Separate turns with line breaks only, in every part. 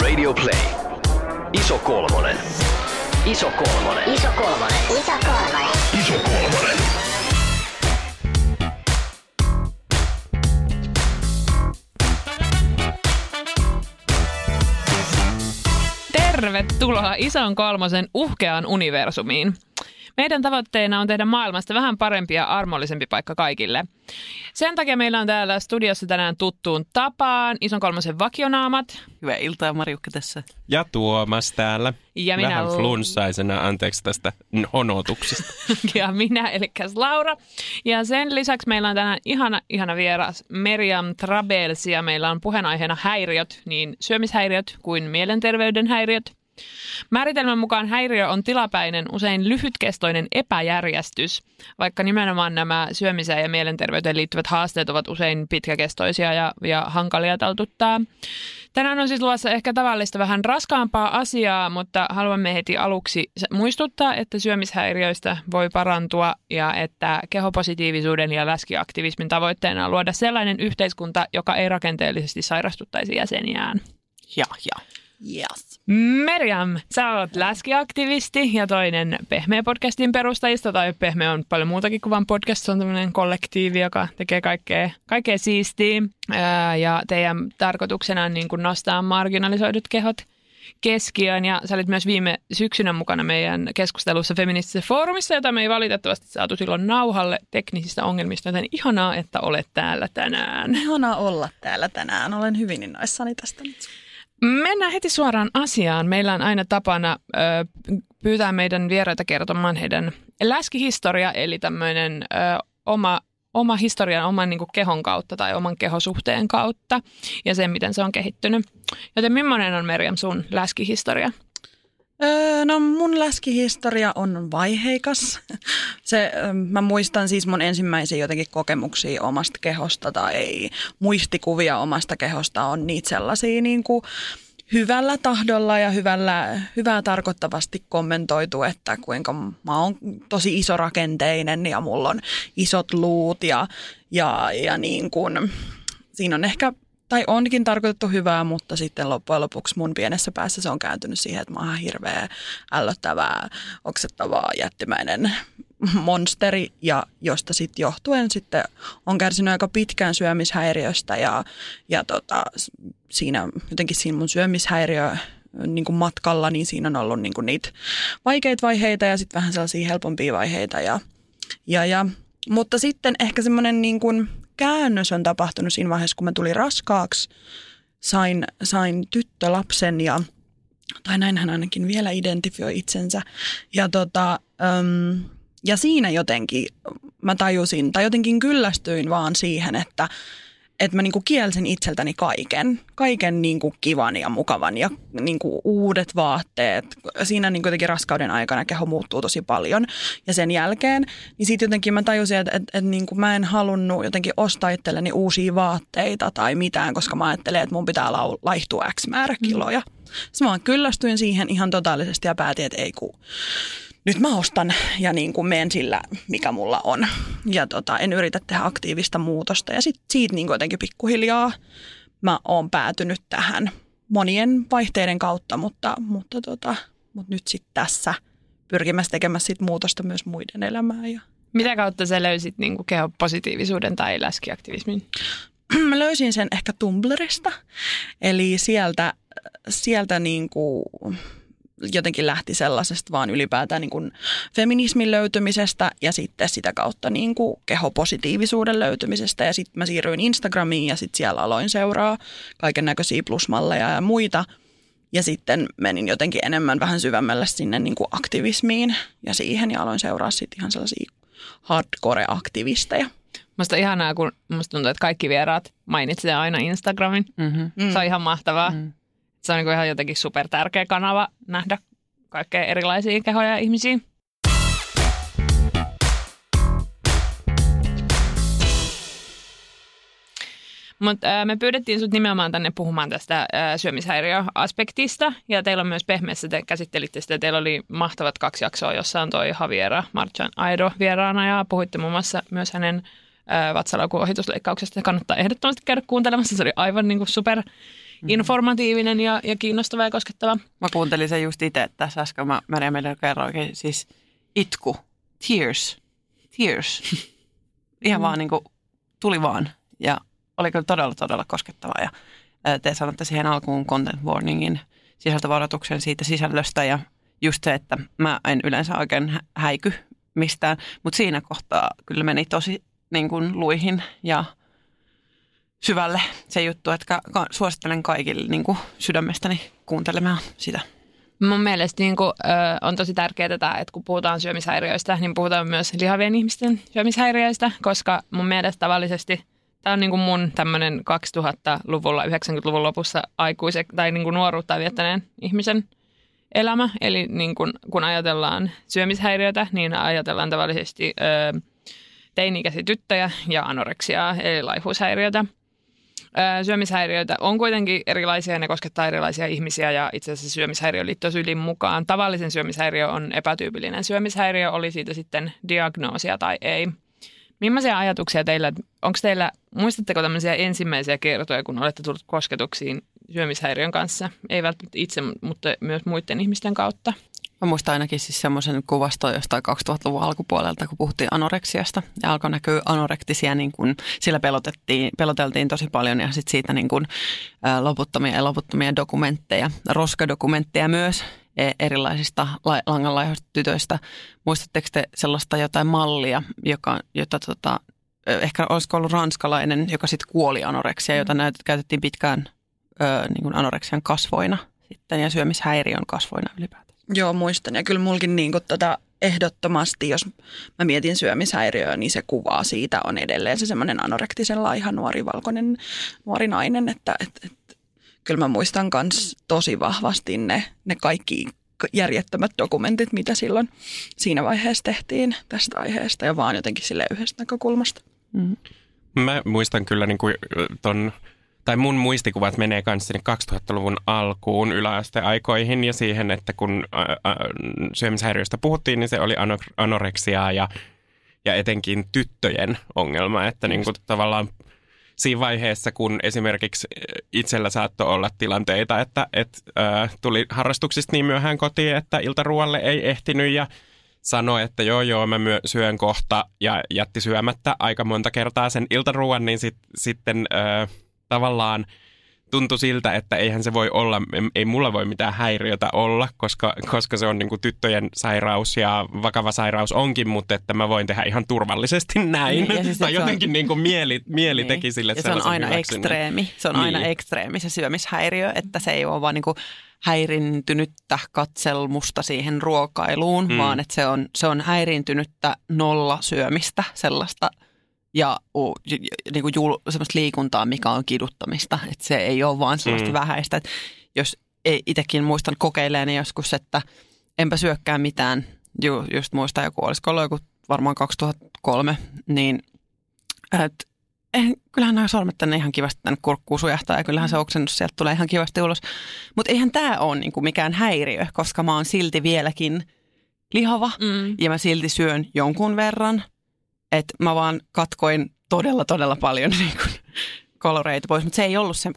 Radio Play. Iso kolmonen. Iso kolmonen.
Iso kolmonen. Iso kolmonen.
Iso kolmonen.
Tervetuloa Ison kolmosen uhkeaan universumiin. Meidän tavoitteena on tehdä maailmasta vähän parempi ja armollisempi paikka kaikille. Sen takia meillä on täällä studiossa tänään tuttuun tapaan Ison kolmosen vakionaamat.
Hyvää iltaa, Marjukka tässä.
Ja Tuomas täällä.
Ja minä
Vähän
Lu-
flunssaisena, anteeksi tästä honotuksesta.
ja minä, eli Laura. Ja sen lisäksi meillä on tänään ihana, ihana vieras Meriam Trabels ja meillä on puheenaiheena häiriöt, niin syömishäiriöt kuin mielenterveyden häiriöt. Määritelmän mukaan häiriö on tilapäinen, usein lyhytkestoinen epäjärjestys, vaikka nimenomaan nämä syömiseen ja mielenterveyteen liittyvät haasteet ovat usein pitkäkestoisia ja, ja hankalia taltuttaa. Tänään on siis luvassa ehkä tavallista vähän raskaampaa asiaa, mutta haluamme heti aluksi muistuttaa, että syömishäiriöistä voi parantua ja että kehopositiivisuuden ja läskiaktivismin tavoitteena on luoda sellainen yhteiskunta, joka ei rakenteellisesti sairastuttaisi jäseniään.
Ja, ja.
Yes.
Merjam, sä oot läskiaktivisti ja toinen Pehmeä podcastin perustajista, tai Pehmeä on paljon muutakin kuin vain podcast, se on tämmöinen kollektiivi, joka tekee kaikkea, kaikkea siistiä. Ää, ja teidän tarkoituksena on niin kuin nostaa marginalisoidut kehot keskiöön, ja sä olit myös viime syksynä mukana meidän keskustelussa feministisessä foorumissa, jota me ei valitettavasti saatu silloin nauhalle teknisistä ongelmista, joten ihanaa, että olet täällä tänään.
Ihanaa olla täällä tänään. Olen hyvin innoissani tästä nyt.
Mennään heti suoraan asiaan. Meillä on aina tapana ö, pyytää meidän vieraita kertomaan heidän läskihistoria, eli tämmöinen oma, oma historian oman niin kuin kehon kautta tai oman kehosuhteen kautta ja sen, miten se on kehittynyt. Joten millainen on Merjam sun läskihistoria?
Öö, no mun läskihistoria on vaiheikas. Se, mä muistan siis mun ensimmäisiä jotenkin kokemuksia omasta kehosta tai muistikuvia omasta kehosta on niitä sellaisia niin kuin hyvällä tahdolla ja hyvällä, hyvää tarkoittavasti kommentoitu, että kuinka mä oon tosi isorakenteinen ja mulla on isot luut ja, ja, ja niin kuin, siinä on ehkä tai onkin tarkoitettu hyvää, mutta sitten loppujen lopuksi mun pienessä päässä se on kääntynyt siihen, että mä oon hirveä, ällöttävää, oksettavaa, jättimäinen monsteri, ja josta sitten johtuen sitten on kärsinyt aika pitkään syömishäiriöstä, ja, ja tota, siinä jotenkin siinä mun syömishäiriö niin kuin matkalla, niin siinä on ollut niin kuin niitä vaikeita vaiheita ja sitten vähän sellaisia helpompia vaiheita, ja, ja, ja. Mutta sitten ehkä semmoinen niin kuin käännös on tapahtunut siinä vaiheessa, kun mä tulin raskaaksi. Sain, sain tyttölapsen ja, tai näin hän ainakin vielä identifioi itsensä. Ja, tota, äm, ja siinä jotenkin mä tajusin, tai jotenkin kyllästyin vaan siihen, että että mä niinku kielsin itseltäni kaiken, kaiken niinku kivan ja mukavan ja niinku uudet vaatteet. Siinä niinku jotenkin raskauden aikana keho muuttuu tosi paljon ja sen jälkeen, niin sitten jotenkin mä tajusin, että, että, että niinku mä en halunnut jotenkin ostaa itselleni uusia vaatteita tai mitään, koska mä ajattelin, että mun pitää lau- laihtua X määrä kiloja. Sitten mä vaan kyllästyin siihen ihan totaalisesti ja päätin, että ei ku, nyt mä ostan ja niin kuin menen sillä, mikä mulla on. Ja tota, en yritä tehdä aktiivista muutosta. Ja sitten siitä niin kuin jotenkin pikkuhiljaa mä oon päätynyt tähän monien vaihteiden kautta, mutta, mutta, tota, mutta nyt sitten tässä pyrkimässä tekemässä sit muutosta myös muiden elämään. Ja
Mitä kautta sä löysit niin kuin kehopositiivisuuden tai läskiaktivismin?
mä löysin sen ehkä Tumblrista, eli sieltä, sieltä niin kuin jotenkin lähti sellaisesta vaan ylipäätään niin kuin feminismin löytymisestä ja sitten sitä kautta niin kuin kehopositiivisuuden löytymisestä. Ja sitten mä siirryin Instagramiin ja sitten siellä aloin seuraa kaiken näköisiä plusmalleja ja muita. Ja sitten menin jotenkin enemmän vähän syvemmälle sinne niin kuin aktivismiin ja siihen ja aloin seuraa sitten ihan sellaisia hardcore-aktivisteja.
Musta ihanaa, kun musta tuntuu, että kaikki vieraat mainitsevat aina Instagramin.
Mm.
Se on ihan mahtavaa. Mm. Se on niin kuin ihan jotenkin super tärkeä kanava nähdä kaikkea erilaisia kehoja ja ihmisiä. Mutta me pyydettiin sut nimenomaan tänne puhumaan tästä ää, syömishäiriöaspektista. Ja teillä on myös Pehmeässä, te käsittelitte sitä. Teillä oli mahtavat kaksi jaksoa, jossa on toi Javiera Marchan Aido vieraana. Ja puhuitte muun muassa myös hänen ää, vatsalaukun ohitusleikkauksesta. Kannattaa ehdottomasti käydä kuuntelemassa. Se oli aivan niin kuin super informatiivinen ja, ja kiinnostava ja koskettava.
Mä kuuntelin sen just itse tässä äsken. Mä Maria meille kerroin siis itku, tears, tears. Ihan vaan niin kuin, tuli vaan. Ja oli kyllä todella, todella koskettavaa. Ja te sanotte siihen alkuun content warningin sisältövaroituksen siitä sisällöstä ja just se, että mä en yleensä oikein hä- häiky mistään, mutta siinä kohtaa kyllä meni tosi niin kuin luihin ja syvälle se juttu, että suosittelen kaikille niin kuin sydämestäni kuuntelemaan sitä.
Mun mielestä niin kuin, ö, on tosi tärkeää, tämä, että kun puhutaan syömishäiriöistä, niin puhutaan myös lihavien ihmisten syömishäiriöistä, koska mun mielestä tavallisesti tämä on niin kuin mun tämmöinen 2000-luvulla, 90-luvun lopussa aikuisen tai niin kuin nuoruutta viettäneen ihmisen elämä. Eli niin kuin, kun ajatellaan syömishäiriötä, niin ajatellaan tavallisesti ö, teini-ikäisiä tyttöjä ja anoreksiaa, eli laihuushäiriötä. Syömishäiriöitä on kuitenkin erilaisia, ne koskettaa erilaisia ihmisiä ja itse asiassa syömishäiriöliittosylin mukaan tavallisen syömishäiriö on epätyypillinen syömishäiriö, oli siitä sitten diagnoosia tai ei. Millaisia ajatuksia teillä, onko teillä, muistatteko tämmöisiä ensimmäisiä kertoja, kun olette tullut kosketuksiin syömishäiriön kanssa? Ei välttämättä itse, mutta myös muiden ihmisten kautta.
Mä muistan ainakin siis semmoisen kuvaston jostain 2000-luvun alkupuolelta, kun puhuttiin anoreksiasta. Ja alkoi näkyä anorektisia, niin kun sillä pelotettiin, peloteltiin tosi paljon ja sitten siitä niin kun, ä, loputtomia ja loputtomia dokumentteja, roskadokumentteja myös e- erilaisista la- langanlaihoista tytöistä. Muistatteko te sellaista jotain mallia, joka, jota tota, ö, ehkä olisiko ollut ranskalainen, joka sitten kuoli anoreksia, jota näytet, käytettiin pitkään ö, niin kuin anoreksian kasvoina sitten ja syömishäiriön kasvoina ylipäätään.
Joo, muistan. Ja kyllä mulkin niin kuin tota, ehdottomasti, jos mä mietin syömishäiriöä, niin se kuvaa siitä on edelleen se semmoinen anorektisen laiha nuori valkoinen nuori nainen, että et, et, kyllä mä muistan myös tosi vahvasti ne, ne kaikki järjettömät dokumentit, mitä silloin siinä vaiheessa tehtiin tästä aiheesta ja vaan jotenkin sille yhdestä näkökulmasta.
Mm.
Mä muistan kyllä niin kuin ton, tai mun muistikuvat menee kanssa sinne 2000-luvun alkuun yläasteaikoihin ja siihen, että kun ä, ä, syömishäiriöstä puhuttiin, niin se oli ano- anoreksiaa ja, ja etenkin tyttöjen ongelma, että niin kuin tavallaan siinä vaiheessa, kun esimerkiksi itsellä saattoi olla tilanteita, että et, ä, tuli harrastuksista niin myöhään kotiin, että iltaruoalle ei ehtinyt ja sanoi, että joo joo mä myö, syön kohta ja jätti syömättä aika monta kertaa sen iltaruoan, niin sit, sitten ä, tavallaan tuntui siltä, että eihän se voi olla, ei mulla voi mitään häiriötä olla, koska, koska se on niin kuin tyttöjen sairaus ja vakava sairaus onkin, mutta että mä voin tehdä ihan turvallisesti näin.
Niin, ja siis,
tai
se on-
jotenkin niin kuin mieli, mieli
Niin.
teki sille
ja se on aina
hyväksynnän.
ekstreemi. Se on aina
Niin.
ekstreemi se syömishäiriö, että se ei ole vaan niinku häirintynyttä katselmusta siihen ruokailuun,
mm.
vaan että se on, se on häirintynyttä nolla syömistä sellaista ja j- niinku jul, semmoista liikuntaa, mikä on kiduttamista. Että se ei ole vaan sellaista
Mm.
mm. vähäistä. Et jos ei, itsekin muistan kokeileeni joskus, että enpä syökkää mitään. Ju, just muistan joku, olisiko ollut joku varmaan 2003, niin et, eh, kyllähän nämä sormet tänne ihan kivasti tänne kurkkuun sujahtaa ja kyllähän se oksennus sieltä tulee ihan kivasti ulos. Mutta eihän tämä ole niinku mikään häiriö, koska mä oon silti vieläkin lihava
Mm.
ja mä silti syön jonkun verran. Että mä vaan katkoin todella, todella paljon niin kuin, koloreita pois, mutta se ei, ollut se,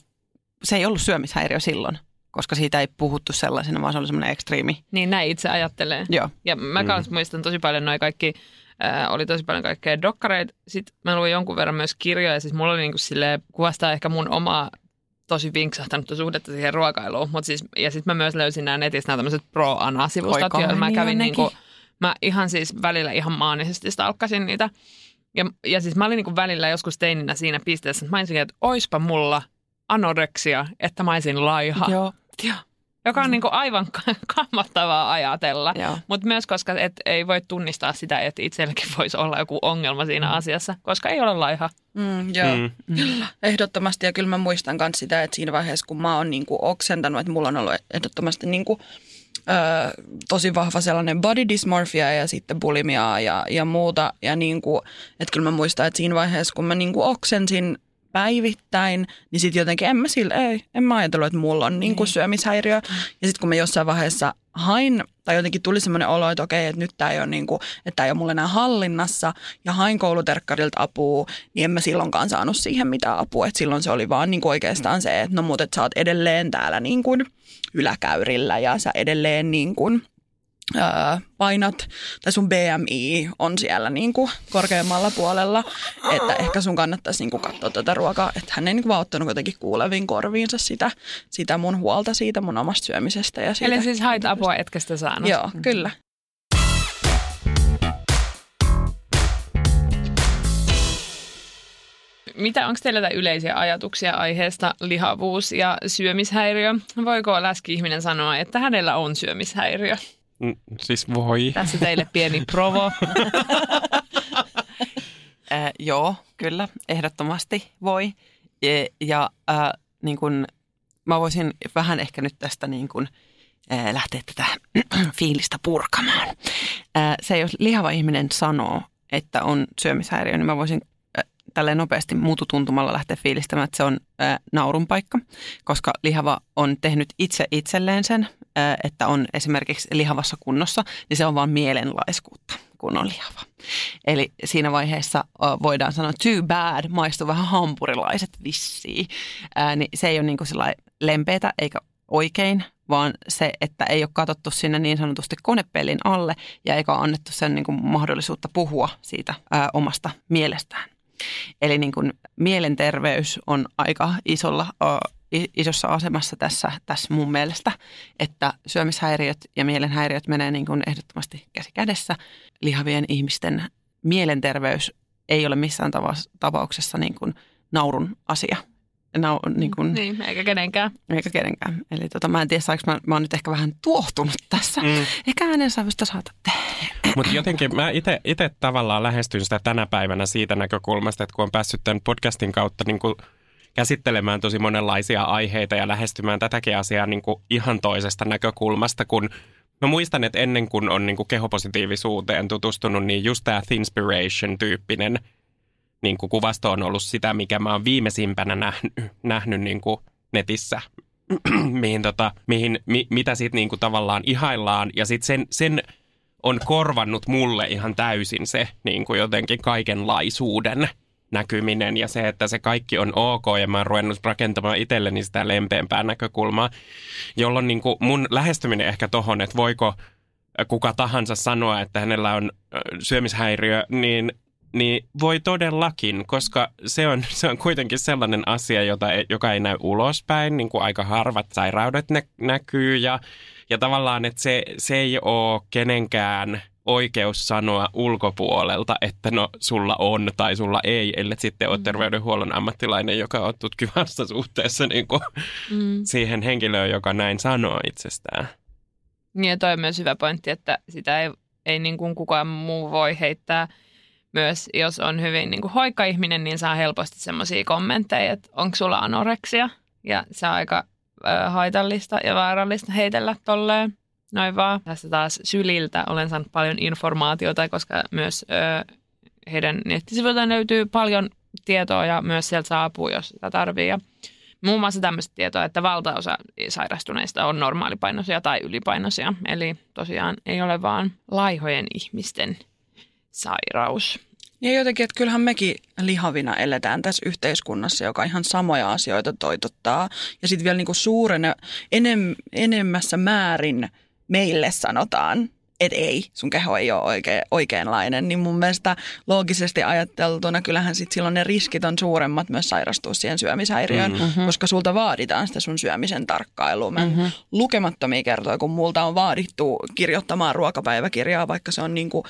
se ei ollut syömishäiriö silloin, koska siitä ei puhuttu sellaisena, vaan se oli semmoinen ekstriimi.
Niin näin itse ajattelee.
Joo.
Ja mä
Mm.
kanssa muistan tosi paljon noin kaikki, ää, oli tosi paljon kaikkea dokkareita. Sitten mä luin jonkun verran myös kirjoja. Siis mulla oli niinku silleen, kuvastaa ehkä mun omaa tosi vinksahtanutta suhdetta siihen ruokailuun. Mut siis, ja sitten mä myös löysin nämä netistä nämä tämmöiset pro-ana-sivustot,
Oikohan
joilla mä
niin
kävin
on
niinku,
nekin?
Mä ihan siis välillä ihan maanisesti stalkkasin niitä. Ja, ja siis mä olin niinku välillä joskus teininä siinä pisteessä, että mä olisin, että oispa mulla anoreksia, että mä olisin laiha.
Joo. Joo.
joka on niin kuin aivan kammottavaa ajatella. Mutta myös koska et ei voi tunnistaa sitä, että itselläkin voisi olla joku ongelma siinä asiassa, koska ei ole laiha.
Mm, joo,
Mm.
mm. ehdottomasti. Ja kyllä mä muistan myös sitä, että siinä vaiheessa, kun mä oon niinku oksentanut, että mulla on ollut ehdottomasti niinku, ö, tosi vahva sellainen body dysmorphia ja sitten bulimiaa ja, ja muuta. Ja niinku, että kyllä mä muistan, että siinä vaiheessa, kun mä niinku oksensin päivittäin, niin sitten jotenkin en mä sille, ei, en mä ajatellut, että mulla on niinku syömishäiriö. Ja sitten kun mä jossain vaiheessa hain, tai jotenkin tuli semmoinen olo, että okei, että nyt tämä ei ole, niinku, että tää ei ole mulle enää hallinnassa, ja hain kouluterkkarilta apua, niin en mä silloinkaan saanut siihen mitään apua. Että silloin se oli vaan niinku oikeastaan se, että no mut, että sä oot edelleen täällä niinku yläkäyrillä, ja sä edelleen niinku, öö, painat, tai sun BMI on siellä niinku korkeammalla puolella, että ehkä sun kannattaisi niinku katsoa tätä ruokaa, että hän ei niinku vaan ottanut jotenkin kuuleviin korviinsa sitä, sitä mun huolta siitä mun omasta syömisestä. Ja siitä.
Eli siis hait apua, etkä sitä saanut.
Joo, kyllä.
Mitä, onko teillä yleisiä ajatuksia aiheesta lihavuus ja syömishäiriö? Voiko läski-ihminen sanoa, että hänellä on syömishäiriö?
Mm, Siis voi.
Tässä teille pieni provo.
Äh, joo, kyllä, ehdottomasti voi. Ja, ja äh, niin kun, mä voisin vähän ehkä nyt tästä niin kun, äh, lähteä tätä fiilistä purkamaan. Äh, se, jos lihava ihminen sanoo, että on syömishäiriö, niin mä voisin tälleen nopeasti muututuntumalla lähteä fiilistämään, että se on äh, naurun paikka, koska lihava on tehnyt itse itselleen sen, äh, että on esimerkiksi lihavassa kunnossa, niin se on vaan mielenlaiskuutta, kun on lihava. Eli siinä vaiheessa äh, voidaan sanoa too bad, maistuu vähän hampurilaiset vissiin. Ää, niin se ei ole niin kuin lempeätä eikä oikein, vaan se, että ei ole katsottu sinne niin sanotusti konepellin alle ja eikä ole annettu sen niin kuin mahdollisuutta puhua siitä ää, omasta mielestään. Eli niin kuin mielenterveys on aika isolla, isossa asemassa tässä, tässä mun mielestä, että syömishäiriöt ja mielenhäiriöt menee niin kuin ehdottomasti käsi kädessä. Lihavien ihmisten mielenterveys ei ole missään tapauksessa niin kuin naurun asia. Nau, niin kuin,
niin, eikä kenenkään.
eikä kenenkään. Eli tota, mä en tiedä, saanko mä, mä oon nyt ehkä vähän tuohtunut tässä. Mm. Ehkä äänensävystä saata tehdä.
Mutta jotenkin mä itse tavallaan lähestyn sitä tänä päivänä siitä näkökulmasta, että kun on päässyt tämän podcastin kautta niin kuin käsittelemään tosi monenlaisia aiheita ja lähestymään tätäkin asiaa niin kuin ihan toisesta näkökulmasta, kun Mä muistan, että ennen kuin on niin kuin kehopositiivisuuteen tutustunut, niin just tämä Thinspiration-tyyppinen niin kuin kuvasto on ollut sitä, mikä mä oon viimeisimpänä nähnyt, nähnyt niin kuin netissä, mihin, tota, mihin, mi, mitä sitten niin kuin tavallaan ihaillaan. Ja sitten sen, sen on korvannut mulle ihan täysin se niin kuin jotenkin kaikenlaisuuden näkyminen ja se, että se kaikki on ok ja mä oon ruvennut rakentamaan itselleni sitä lempeämpää näkökulmaa, jolloin niin kuin mun lähestyminen ehkä tohon, että voiko kuka tahansa sanoa, että hänellä on syömishäiriö, niin niin voi todellakin, koska se on, se on kuitenkin sellainen asia, jota ei, joka ei näy ulospäin, niin kuin aika harvat sairaudet nä, näkyy ja, ja tavallaan, että se, se ei ole kenenkään oikeus sanoa ulkopuolelta, että no sulla on tai sulla ei, ellei sitten ole terveydenhuollon ammattilainen, joka on tutkivassa suhteessa niin kuin
Mm.
siihen henkilöön, joka näin sanoo itsestään.
Niin ja toi on myös hyvä pointti, että sitä ei, ei niin kuin kukaan muu voi heittää. Myös jos on hyvin niin kuin ihminen, niin saa helposti semmoisia kommentteja, että onko sulla anoreksia. Ja se on aika ö, haitallista ja vaarallista heitellä tolleen. Noin vaan. Tässä taas Syliltä olen saanut paljon informaatiota, koska myös ö, heidän nettisivuiltaan löytyy paljon tietoa ja myös sieltä saa apua, jos sitä tarvii. Ja muun muassa tämmöistä tietoa, että valtaosa sairastuneista on normaalipainoisia tai ylipainoisia. Eli tosiaan ei ole vaan laihojen ihmisten sairaus.
Ja jotenkin, että kyllähän mekin lihavina eletään tässä yhteiskunnassa, joka ihan samoja asioita toitottaa. Ja sitten vielä niinku suurena, enem, enemmässä määrin meille sanotaan, että ei, sun keho ei ole oikein, oikeanlainen. Niin mun mielestä loogisesti ajateltuna kyllähän sit silloin ne riskit on suuremmat myös sairastua siihen syömishäiriöön, mm-hmm. koska sulta vaaditaan sitä sun syömisen tarkkailua. Mä mm-hmm. lukemattomia kertoja, kun multa on vaadittu kirjoittamaan ruokapäiväkirjaa, vaikka se on niinku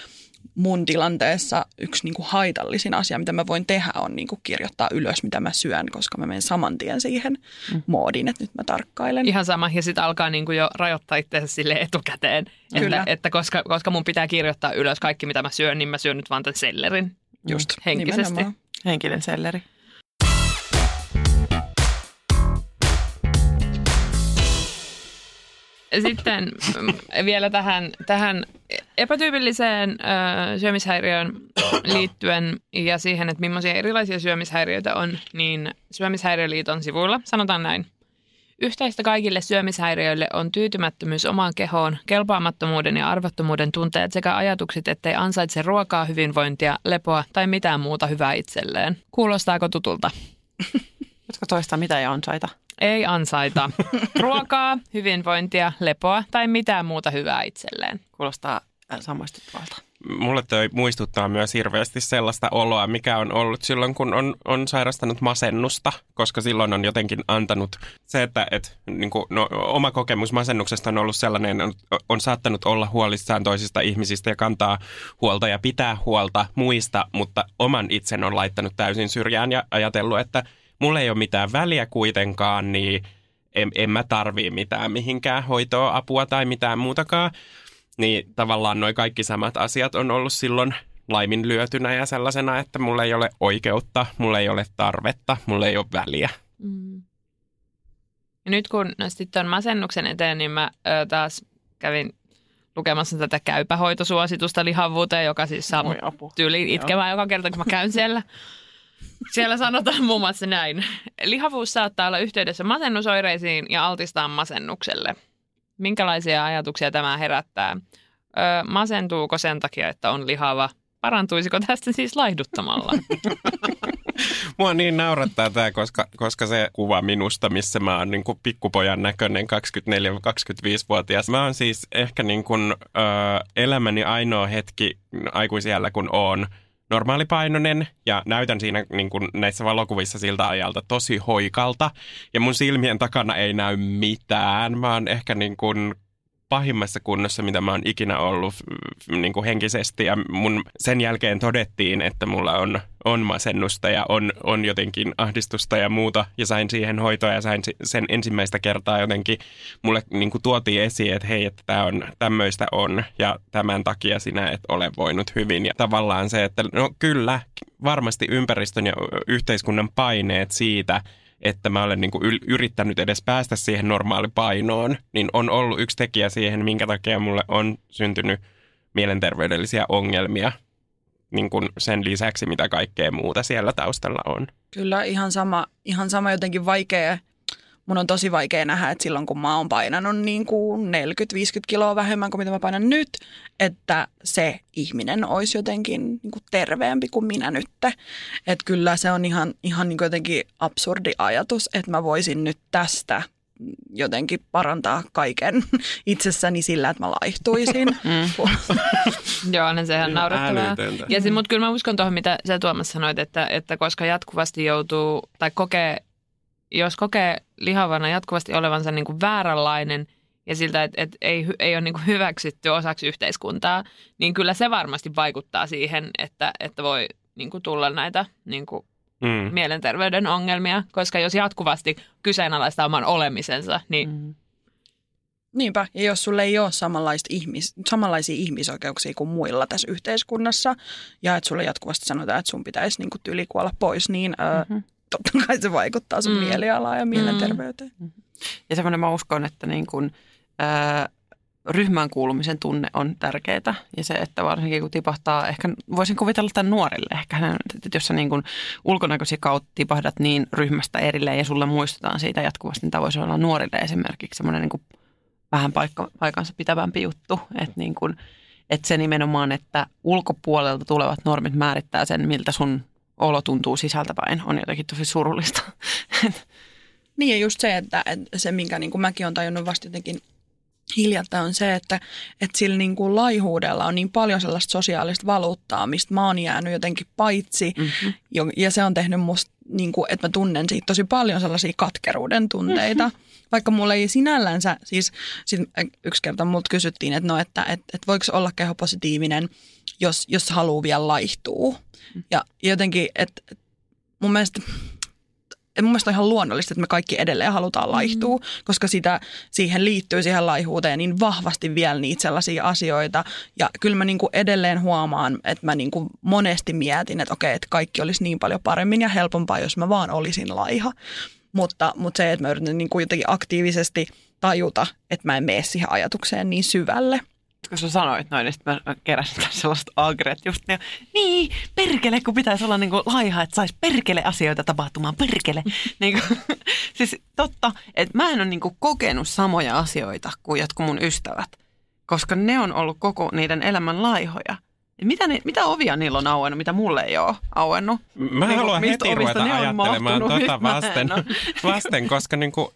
mun tilanteessa yksi niin kuin haitallisin asia, mitä mä voin tehdä, on niin kuin kirjoittaa ylös, mitä mä syön, koska mä menen saman tien siihen mm. moodiin, että nyt mä tarkkailen.
Ihan sama, ja sitten alkaa niinku jo rajoittaa itseänsä sille etukäteen.
Kyllä.
Että, että koska, koska mun pitää kirjoittaa ylös kaikki, mitä mä syön, niin mä syön nyt vaan tämän sellerin.
Just,
henkisesti.
nimenomaan.
Henkinen selleri.
Sitten mm, vielä tähän, tähän epätyypilliseen ö, syömishäiriöön liittyen ja siihen, että millaisia erilaisia syömishäiriöitä on, niin Syömishäiriöliiton sivuilla sanotaan näin. Yhteistä kaikille syömishäiriöille on tyytymättömyys omaan kehoon, kelpaamattomuuden ja arvottomuuden tunteet sekä ajatukset, ettei ansaitse ruokaa, hyvinvointia, lepoa tai mitään muuta hyvää itselleen. Kuulostaako tutulta?
Voitko toistaa mitä ei ansaita?
Ei ansaita ruokaa, hyvinvointia, lepoa tai mitään muuta hyvää itselleen.
Kuulostaa äh, samaistuttavalta.
Mulle toi muistuttaa myös hirveästi sellaista oloa, mikä on ollut silloin, kun on, on sairastanut masennusta, koska silloin on jotenkin antanut se, että et, niin kuin, no, oma kokemus masennuksesta on ollut sellainen, on, on saattanut olla huolissaan toisista ihmisistä ja kantaa huolta ja pitää huolta muista, mutta oman itsen on laittanut täysin syrjään ja ajatellut, että mulla ei ole mitään väliä kuitenkaan, niin en, en mä tarvii mitään mihinkään hoitoa, apua tai mitään muutakaan. Niin tavallaan noin kaikki samat asiat on ollut silloin laiminlyötynä ja sellaisena, että mulla ei ole oikeutta, mulla ei ole tarvetta, mulla ei ole väliä.
Mm. Ja nyt kun sitten on masennuksen eteen, niin mä ö, taas kävin lukemassa tätä käypähoitosuositusta lihavuuteen, joka siis saa
Oi
tyyliin itkemään joka kerta, kun mä käyn siellä. Siellä sanotaan muun muassa näin. Lihavuus saattaa olla yhteydessä masennusoireisiin ja altistaa masennukselle. Minkälaisia ajatuksia tämä herättää? Ö, masentuuko sen takia, että on lihava? Parantuisiko tästä siis laihduttamalla?
Mua niin naurattaa tämä, koska, koska se kuva minusta, missä mä oon niin kuin pikkupojan näköinen 24-25-vuotias. Mä oon siis ehkä niin kuin, ö, elämäni ainoa hetki aikuisiellä, kun oon normaalipainoinen ja näytän siinä niin kuin näissä valokuvissa siltä ajalta tosi hoikalta. Ja mun silmien takana ei näy mitään. Mä oon ehkä niin kuin pahimmassa kunnossa, mitä mä oon ikinä ollut f- niin kuin henkisesti. Ja mun sen jälkeen todettiin, että mulla on, on masennusta ja on, on jotenkin ahdistusta ja muuta. Ja sain siihen hoitoa ja sain sen ensimmäistä kertaa jotenkin mulle niin kuin tuotiin esiin, että hei, että tämä on, tämmöistä on ja tämän takia sinä et ole voinut hyvin. Ja tavallaan se, että no kyllä, varmasti ympäristön ja yhteiskunnan paineet siitä, että mä olen niin kuin yrittänyt edes päästä siihen normaalipainoon, niin on ollut yksi tekijä siihen, minkä takia mulle on syntynyt mielenterveydellisiä ongelmia niin kuin sen lisäksi, mitä kaikkea muuta siellä taustalla on.
Kyllä ihan sama, ihan sama jotenkin vaikea. Mun on tosi vaikea nähdä, että silloin kun mä oon painanut niin kuin 40-50 kiloa vähemmän kuin mitä mä painan nyt, että se ihminen olisi jotenkin niin kuin terveempi kuin minä nyt. Että kyllä se on ihan, ihan niin kuin jotenkin absurdi ajatus, että mä voisin nyt tästä jotenkin parantaa kaiken itsessäni sillä, että mä laihtuisin.
Joo, no sehän naurettavaa. Ja sit, mutta kyllä mä uskon tuohon, mitä sä Tuomas sanoit, että, että koska jatkuvasti joutuu, tai kokee, jos kokee lihavana jatkuvasti olevansa niin kuin vääränlainen ja siltä, että, että ei, ei ole niin kuin hyväksytty osaksi yhteiskuntaa, niin kyllä se varmasti vaikuttaa siihen, että, että voi niin kuin tulla näitä niin kuin
Mm.
mielenterveyden ongelmia, koska jos jatkuvasti kyseenalaistaa oman olemisensa, niin
Mm.
Niinpä, ja jos sulle ei ole samanlaista ihmis, samanlaisia ihmisoikeuksia kuin muilla tässä yhteiskunnassa, ja että sulle jatkuvasti sanotaan, että sun pitäisi niin tyyli kuolla pois, niin mm-hmm. Totta kai se vaikuttaa sun
Mm.
mm. mielialaan ja mielenterveyteen. Mm.
Ja semmoinen mä uskon, että niin kuin, ää, ryhmään kuulumisen tunne on tärkeää. Ja se, että varsinkin kun tipahtaa, ehkä voisin kuvitella tämän nuorille, ehkä että jos sä niin kuin ulkonäköisiä kautta tipahdat niin ryhmästä erilleen ja sulle muistutaan siitä jatkuvasti, niin tämä voisi olla nuorille esimerkiksi semmoinen niin kuin vähän paikka, paikansa pitävämpi juttu. Että niin kuin, että se nimenomaan, että ulkopuolelta tulevat normit määrittää sen, miltä sun olo tuntuu sisältäpäin, on jotenkin tosi surullista.
Niin ja just se, että, että se minkä niin kuin mäkin olen tajunnut vasta jotenkin hiljattain on se, että, että sillä niin kuin laihuudella on niin paljon sellaista sosiaalista valuuttaa, mistä mä oon jäänyt jotenkin paitsi. Mm-hmm. Ja se on tehnyt musta, niin kuin, että mä tunnen siitä tosi paljon sellaisia katkeruuden tunteita. Mm-hmm. Vaikka mulla ei sinällänsä, siis sit yksi kerta multa kysyttiin, että no, että, että, että voiko olla kehopositiivinen jos, jos haluaa vielä laihtuu. Ja jotenkin, että et mun mielestä mun mielestä on ihan luonnollista, että me kaikki edelleen halutaan laihtua, mm. koska sitä, siihen liittyy siihen laihuuteen niin vahvasti vielä niitä sellaisia asioita. Ja kyllä mä niinku edelleen huomaan, että mä niinku monesti mietin, että okei, että kaikki olisi niin paljon paremmin ja helpompaa, jos mä vaan olisin laiha. Mutta, mutta se, että mä yritän niinku jotenkin aktiivisesti tajuta, että mä en mene siihen ajatukseen niin syvälle –
kun sä sanoit noin, niin sitten mä keräsin tässä sellaista agret just niin, niin, perkele, kun pitäisi olla niin kuin laiha, että saisi perkele asioita tapahtumaan, perkele. niin kuin, siis totta, että mä en ole niin kuin kokenut samoja asioita kuin jotkut mun ystävät, koska ne on ollut koko niiden elämän laihoja. Mitä, ne, mitä ovia niillä on auennut, mitä mulle ei ole auennut?
Mä niin, haluan heti ruveta ajattelemaan tota vasten, vasten, koska niin kuin,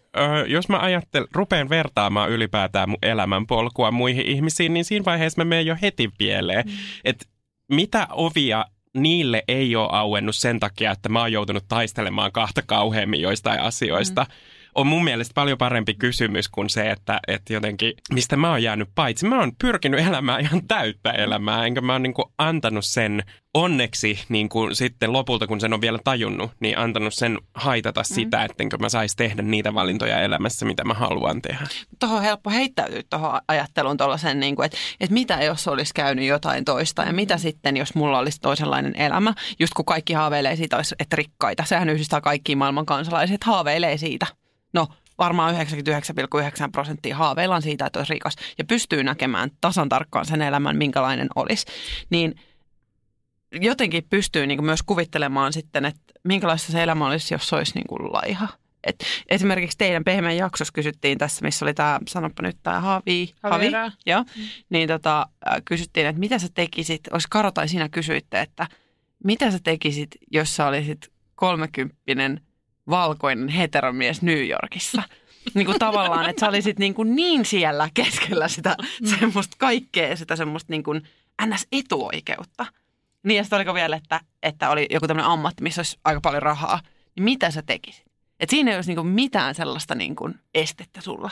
jos mä ajattelen, rupean vertaamaan ylipäätään mun elämänpolkua muihin ihmisiin, niin siinä vaiheessa mä menen jo heti pieleen. Mm. Et mitä ovia niille ei ole auennut sen takia, että mä oon joutunut taistelemaan kahta kauheammin joistain asioista. Mm on mun mielestä paljon parempi kysymys kuin se, että, että jotenkin, mistä mä oon jäänyt paitsi. Mä oon pyrkinyt elämään ihan täyttä elämää, enkä mä oon niin antanut sen onneksi niin kuin sitten lopulta, kun sen on vielä tajunnut, niin antanut sen haitata mm. sitä, ettenkö mä saisi tehdä niitä valintoja elämässä, mitä mä haluan tehdä.
Tuohon on helppo heittäytyä tuohon ajatteluun tuollaisen, niin kuin, että, että mitä jos olisi käynyt jotain toista ja mitä sitten, jos mulla olisi toisenlainen elämä, just kun kaikki haaveilee siitä, että rikkaita. Sehän yhdistää kaikki maailman kansalaiset, haaveilee siitä No varmaan 99,9 prosenttia haaveillaan siitä, että olisi rikas ja pystyy näkemään tasan tarkkaan sen elämän, minkälainen olisi. Niin jotenkin pystyy niin myös kuvittelemaan sitten, että minkälaista se elämä olisi, jos se olisi niin kuin laiha. Et esimerkiksi teidän pehmeän jaksossa kysyttiin tässä, missä oli tämä, sanoppa nyt tämä Havi, Havi joo, mm. niin tota, kysyttiin, että mitä sä tekisit, olisi Karo tai sinä kysyitte, että mitä sä tekisit, jos sä olisit kolmekymppinen valkoinen heteromies New Yorkissa. Niin kuin tavallaan, että sä olisit niin, kuin niin siellä keskellä sitä mm. semmoista kaikkea, sitä semmoista niin kuin NS-etuoikeutta. Niin ja sitten oliko vielä, että, että oli joku tämmöinen ammatti, missä olisi aika paljon rahaa. Niin mitä sä tekisit? Että siinä ei olisi niin kuin mitään sellaista niin kuin estettä sulla.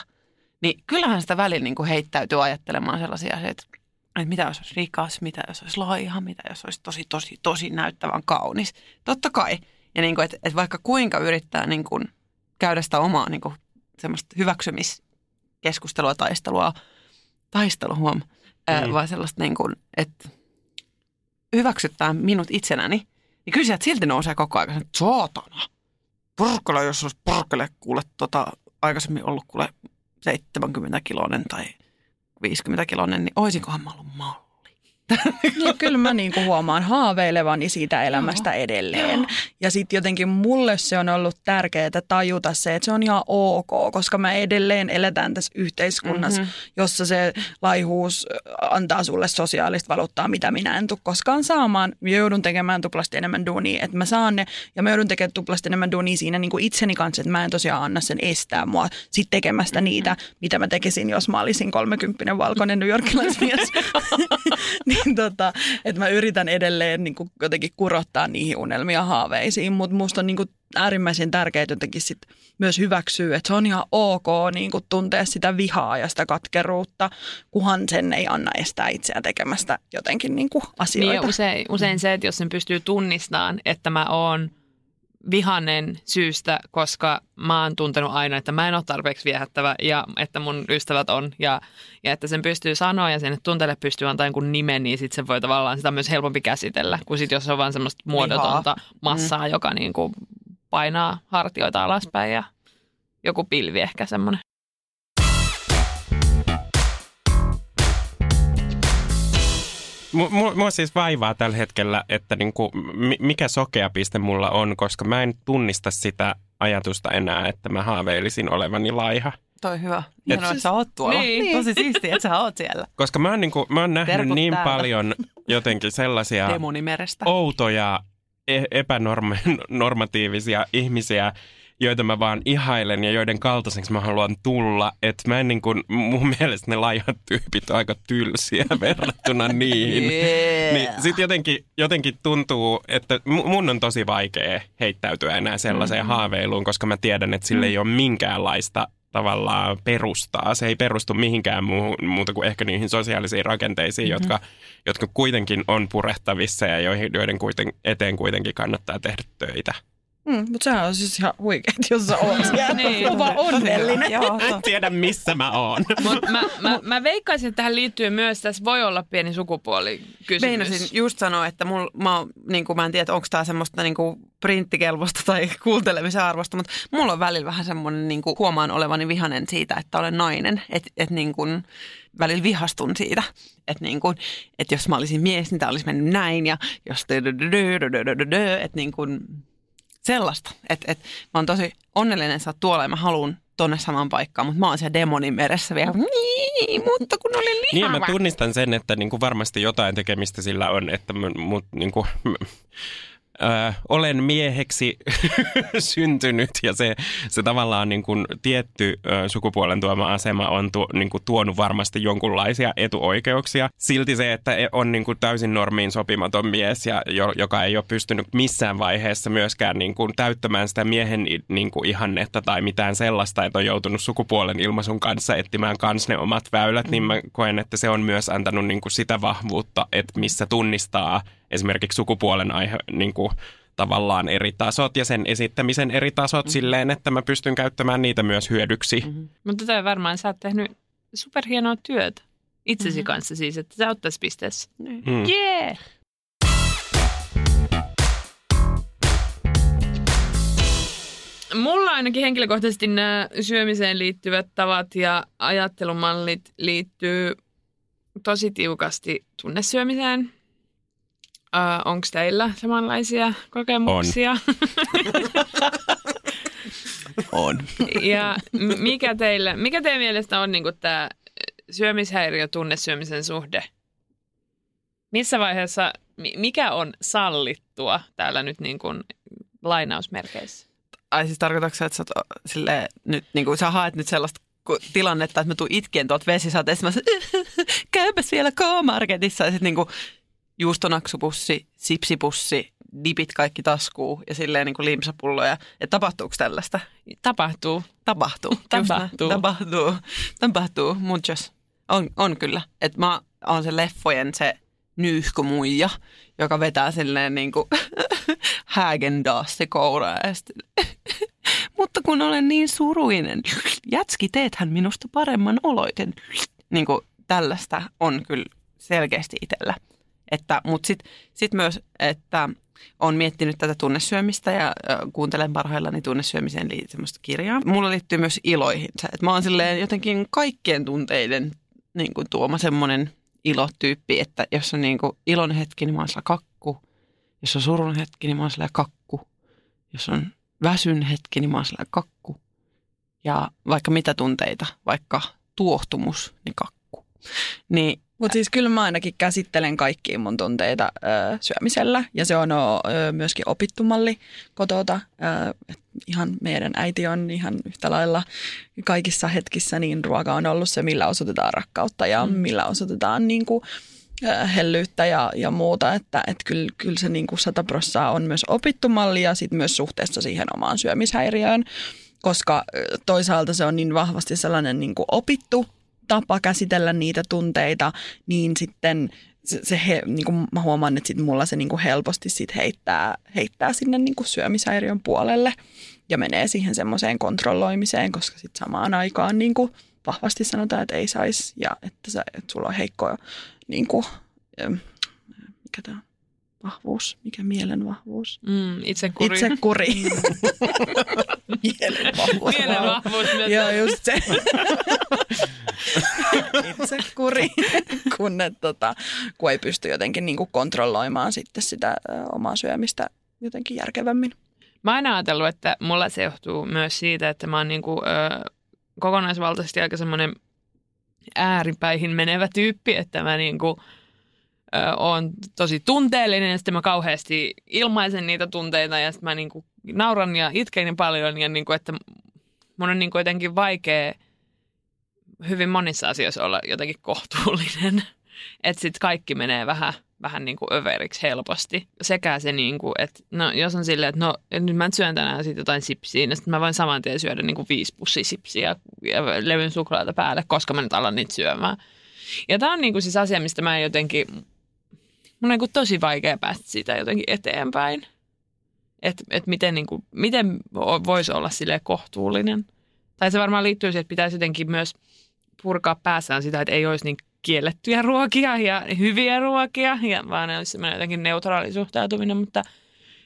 Niin kyllähän sitä välillä niin kuin heittäytyy ajattelemaan sellaisia asioita, että mitä jos olisi rikas, mitä jos olisi laiha, mitä jos olisi tosi, tosi, tosi näyttävän kaunis. Totta kai. Ja niin kuin, että, että vaikka kuinka yrittää niin kuin käydä sitä omaa niin kuin semmoista hyväksymiskeskustelua, taistelua, taistelu huom, ää, mm. vaan sellaista niin kuin, että hyväksyttää minut itsenäni, niin kyllä sieltä silti nousee koko ajan, että saatana, porkkala, jos olisi porkkale kuule tota, aikaisemmin ollut kuule 70 kilonen tai 50 kilonen, niin oisinkohan mä ollut malli.
Niin, kyllä mä niinku huomaan haaveilevani siitä elämästä Joo. edelleen. Joo. Ja sitten jotenkin mulle se on ollut tärkeää tajuta se, että se on ihan ok, koska me edelleen eletään tässä yhteiskunnassa, mm-hmm. jossa se laihuus antaa sulle sosiaalista valuuttaa, mitä minä en tule koskaan saamaan. Mä joudun tekemään tuplasti enemmän duunia, että mä saan ne, ja mä joudun tekemään tuplasti enemmän duunia siinä niin kuin itseni kanssa, että mä en tosiaan anna sen estää mua sit tekemästä mm-hmm. niitä, mitä mä tekisin, jos mä olisin 30 valkoinen New Yorkilaismies. niin tota, että mä yritän edelleen niin kuin jotenkin kurottaa niihin unelmia haaveisiin, mutta musta on niin kuin äärimmäisen tärkeää jotenkin sit myös hyväksyä, että se on ihan ok niin kuin tuntea sitä vihaa ja sitä katkeruutta, kuhan sen ei anna estää itseä tekemästä jotenkin niin kuin asioita.
Niin usein, usein se, että jos sen pystyy tunnistamaan, että mä oon – vihanen syystä, koska mä oon tuntenut aina, että mä en ole tarpeeksi viehättävä ja että mun ystävät on ja, ja että sen pystyy sanoa ja sen tunteelle pystyy antaa jonkun nimen, niin sitten se voi tavallaan sitä myös helpompi käsitellä, kuin sit jos on vaan semmoista muodotonta massaa, mm. joka niin kuin painaa hartioita alaspäin ja joku pilvi ehkä semmoinen.
Mua siis vaivaa tällä hetkellä, että niinku, mikä sokea piste mulla on, koska mä en tunnista sitä ajatusta enää, että mä haaveilisin olevani laiha.
Toi hyvä. Hienoa, että sä oot tuolla. Niin. Tosi siistiä, että sä oot siellä.
Koska mä oon, niinku, mä oon nähnyt Terkut niin täällä. paljon jotenkin sellaisia outoja, e- epänormatiivisia ihmisiä, joita mä vaan ihailen ja joiden kaltaiseksi mä haluan tulla. Että mä en niin kuin, mun mielestä ne laihat tyypit on aika tylsiä verrattuna niihin. Yeah. Niin sit jotenkin, jotenkin tuntuu, että mun on tosi vaikea heittäytyä enää sellaiseen mm-hmm. haaveiluun, koska mä tiedän, että sille mm. ei ole minkäänlaista tavallaan perustaa. Se ei perustu mihinkään muuhun, muuta kuin ehkä niihin sosiaalisiin rakenteisiin, mm-hmm. jotka, jotka kuitenkin on purettavissa ja joihin, joiden kuiten, eteen kuitenkin kannattaa tehdä töitä.
Mm, mutta sehän on siis ihan huikeet, jos sä oot siellä.
Niin.
niin, vaan onnellinen.
Joo,
En tiedä, missä mä oon.
Mut mä, mä, mä veikkaisin, että tähän liittyy myös, tässä voi olla pieni sukupuolikysymys.
Meinasin just sanoa, että mul, mä, oon- niin kuin, mä en tiedä, onko tämä semmoista niin kuin printtikelpoista tai kuuntelemisen arvosta, mutta mulla on välillä vähän semmoinen, niin kuin, huomaan olevani vihanen siitä, että olen nainen. Että et, niin kuin, välillä vihastun siitä, että niin kuin, että jos mä olisin mies, niin tämä olisi mennyt näin. Ja jos että niin kuin, sellaista. Että et, mä oon tosi onnellinen, että sä oot tuolla ja mä haluan tonne samaan paikkaan, mutta mä oon siellä demonin meressä vielä. Niin, mutta kun olin
Niin,
lihava.
mä tunnistan sen, että niin kuin varmasti jotain tekemistä sillä on, että mut, niin kuin, Ö, olen mieheksi syntynyt ja se, se tavallaan niin kuin tietty ö, sukupuolen tuoma asema on tuo, niin kuin tuonut varmasti jonkunlaisia etuoikeuksia. Silti se, että e- on niin kuin täysin normiin sopimaton mies, ja, jo, joka ei ole pystynyt missään vaiheessa myöskään niin kuin täyttämään sitä miehen niin kuin ihannetta tai mitään sellaista, että on joutunut sukupuolen ilmaisun kanssa etsimään kans ne omat väylät, niin mä koen, että se on myös antanut niin kuin sitä vahvuutta, että missä tunnistaa esimerkiksi sukupuolen aihe, niin kuin, tavallaan eri tasot ja sen esittämisen eri tasot mm-hmm. silleen, että mä pystyn käyttämään niitä myös hyödyksi. Mm-hmm.
Mutta tämä varmaan sä oot tehnyt superhienoa työtä itsesi mm-hmm. kanssa siis, että sä oot tässä pisteessä.
Mm.
Jee! Mulla ainakin henkilökohtaisesti nämä syömiseen liittyvät tavat ja ajattelumallit liittyy tosi tiukasti tunnesyömiseen. Äh, Onko teillä samanlaisia kokemuksia?
On.
Ja m- mikä, teille, mikä teidän mielestä on niin tämä syömishäiriö tunnesyömisen suhde? Missä vaiheessa, mi- mikä on sallittua täällä nyt niin kuin lainausmerkeissä?
Ai siis tarkoitatko sä, että sä, oot, silleen, nyt, niin kuin, sä haet nyt sellaista tilannetta, että mä tuun itkien tuolta vesisateesta, mä sanon, käypäs vielä K-Marketissa ja sitten niin kuin, juustonaksupussi, sipsipussi, dipit kaikki taskuu ja silleen niin kuin limsapulloja. Ja tapahtuuko tällaista?
Tapahtuu.
Tapahtuu.
Tapahtuu.
Tapahtuu. Tapahtuu. Muchos. On, on kyllä. Että mä oon se leffojen se nyyhkömuija, joka vetää silleen niin kuin Häagen-Dazs kouraa ja sitten, mutta kun olen niin suruinen, jätski, teethän minusta paremman oloiten. Niin kuin tällaista on kyllä selkeästi itsellä. Että, mutta sitten sit myös, että on miettinyt tätä tunnesyömistä ja kuuntelen parhaillani tunnesyömiseen semmoista kirjaa. Mulla liittyy myös iloihin. Että mä oon silleen jotenkin kaikkien tunteiden niin kuin tuoma semmoinen ilotyyppi, että jos on niin kuin ilon hetki, niin mä oon sillä kakku. Jos on surun hetki, niin mä oon sillä kakku. Jos on väsyn hetki, niin mä oon sillä kakku. Ja vaikka mitä tunteita, vaikka tuohtumus, niin kakku. Niin
Mutta siis kyllä mä ainakin käsittelen kaikkia mun tunteita ö, syömisellä ja se on o, ö, myöskin opittu malli kotota. Ö, ihan meidän äiti on ihan yhtä lailla kaikissa hetkissä, niin ruoka on ollut se, millä osoitetaan rakkautta ja mm. millä osoitetaan niin kuin, ö, hellyyttä ja, ja muuta. Että et kyllä, kyllä se niin kuin 100 prossaa on myös opittu malli ja sit myös suhteessa siihen omaan syömishäiriöön, koska toisaalta se on niin vahvasti sellainen niin kuin opittu tapa käsitellä niitä tunteita, niin sitten se, se he, niin kuin mä huomaan, että sit mulla se niin kuin helposti sit heittää, heittää sinne niin kuin syömishäiriön puolelle ja menee siihen semmoiseen kontrolloimiseen, koska sitten samaan aikaan niin kuin vahvasti sanotaan, että ei saisi ja että, sä, että sulla on heikko niin kuin, mikä tämä vahvuus, mikä mielen vahvuus?
Mm, itse kuri.
Itse kuri. mielen vahvuus.
Mielen vahvuus.
Joo, just se. Itse kuri, kun, et, tota, kun ei pysty jotenkin niin kuin kontrolloimaan sitten sitä ö, omaa syömistä jotenkin järkevämmin.
Mä oon aina ajatellut, että mulla se johtuu myös siitä, että mä oon niinku, ö, kokonaisvaltaisesti aika semmoinen ääripäihin menevä tyyppi, että mä niinku, ö, oon tosi tunteellinen ja sitten mä kauheasti ilmaisen niitä tunteita ja sitten mä niinku nauran ja itken paljon ja niinku, että mun on niinku jotenkin vaikea hyvin monissa asioissa olla jotenkin kohtuullinen. Että sitten kaikki menee vähän vähän niin kuin överiksi helposti. Sekä se, niin kuin, että no, jos on silleen, että no nyt mä syön tänään sit jotain sipsiä, niin sitten mä voin saman tien syödä niin kuin viisi pussia sipsiä ja levyn suklaata päälle, koska mä nyt alan niitä syömään. Ja tämä on niin kuin siis asia, mistä mä jotenkin, mun on niin tosi vaikea päästä siitä jotenkin eteenpäin. Että et miten, niin kuin, miten voisi olla sille kohtuullinen. Tai se varmaan liittyy siihen, että pitäisi jotenkin myös purkaa päässään sitä, että ei olisi niin kiellettyjä ruokia ja hyviä ruokia, ja vaan ne olisi jotenkin neutraali suhtautuminen, mutta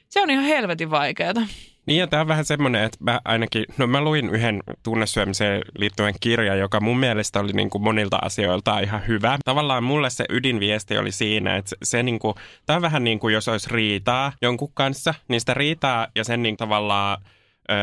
se on ihan helvetin vaikeaa.
Niin ja tämä on vähän semmoinen, että mä ainakin, no mä luin yhden tunnesyömiseen liittyen kirjan, joka mun mielestä oli niin kuin monilta asioilta ihan hyvä. Tavallaan mulle se ydinviesti oli siinä, että se, se niin kuin, tämä on vähän niin kuin jos olisi riitaa jonkun kanssa, niin sitä riitaa ja sen niin tavallaan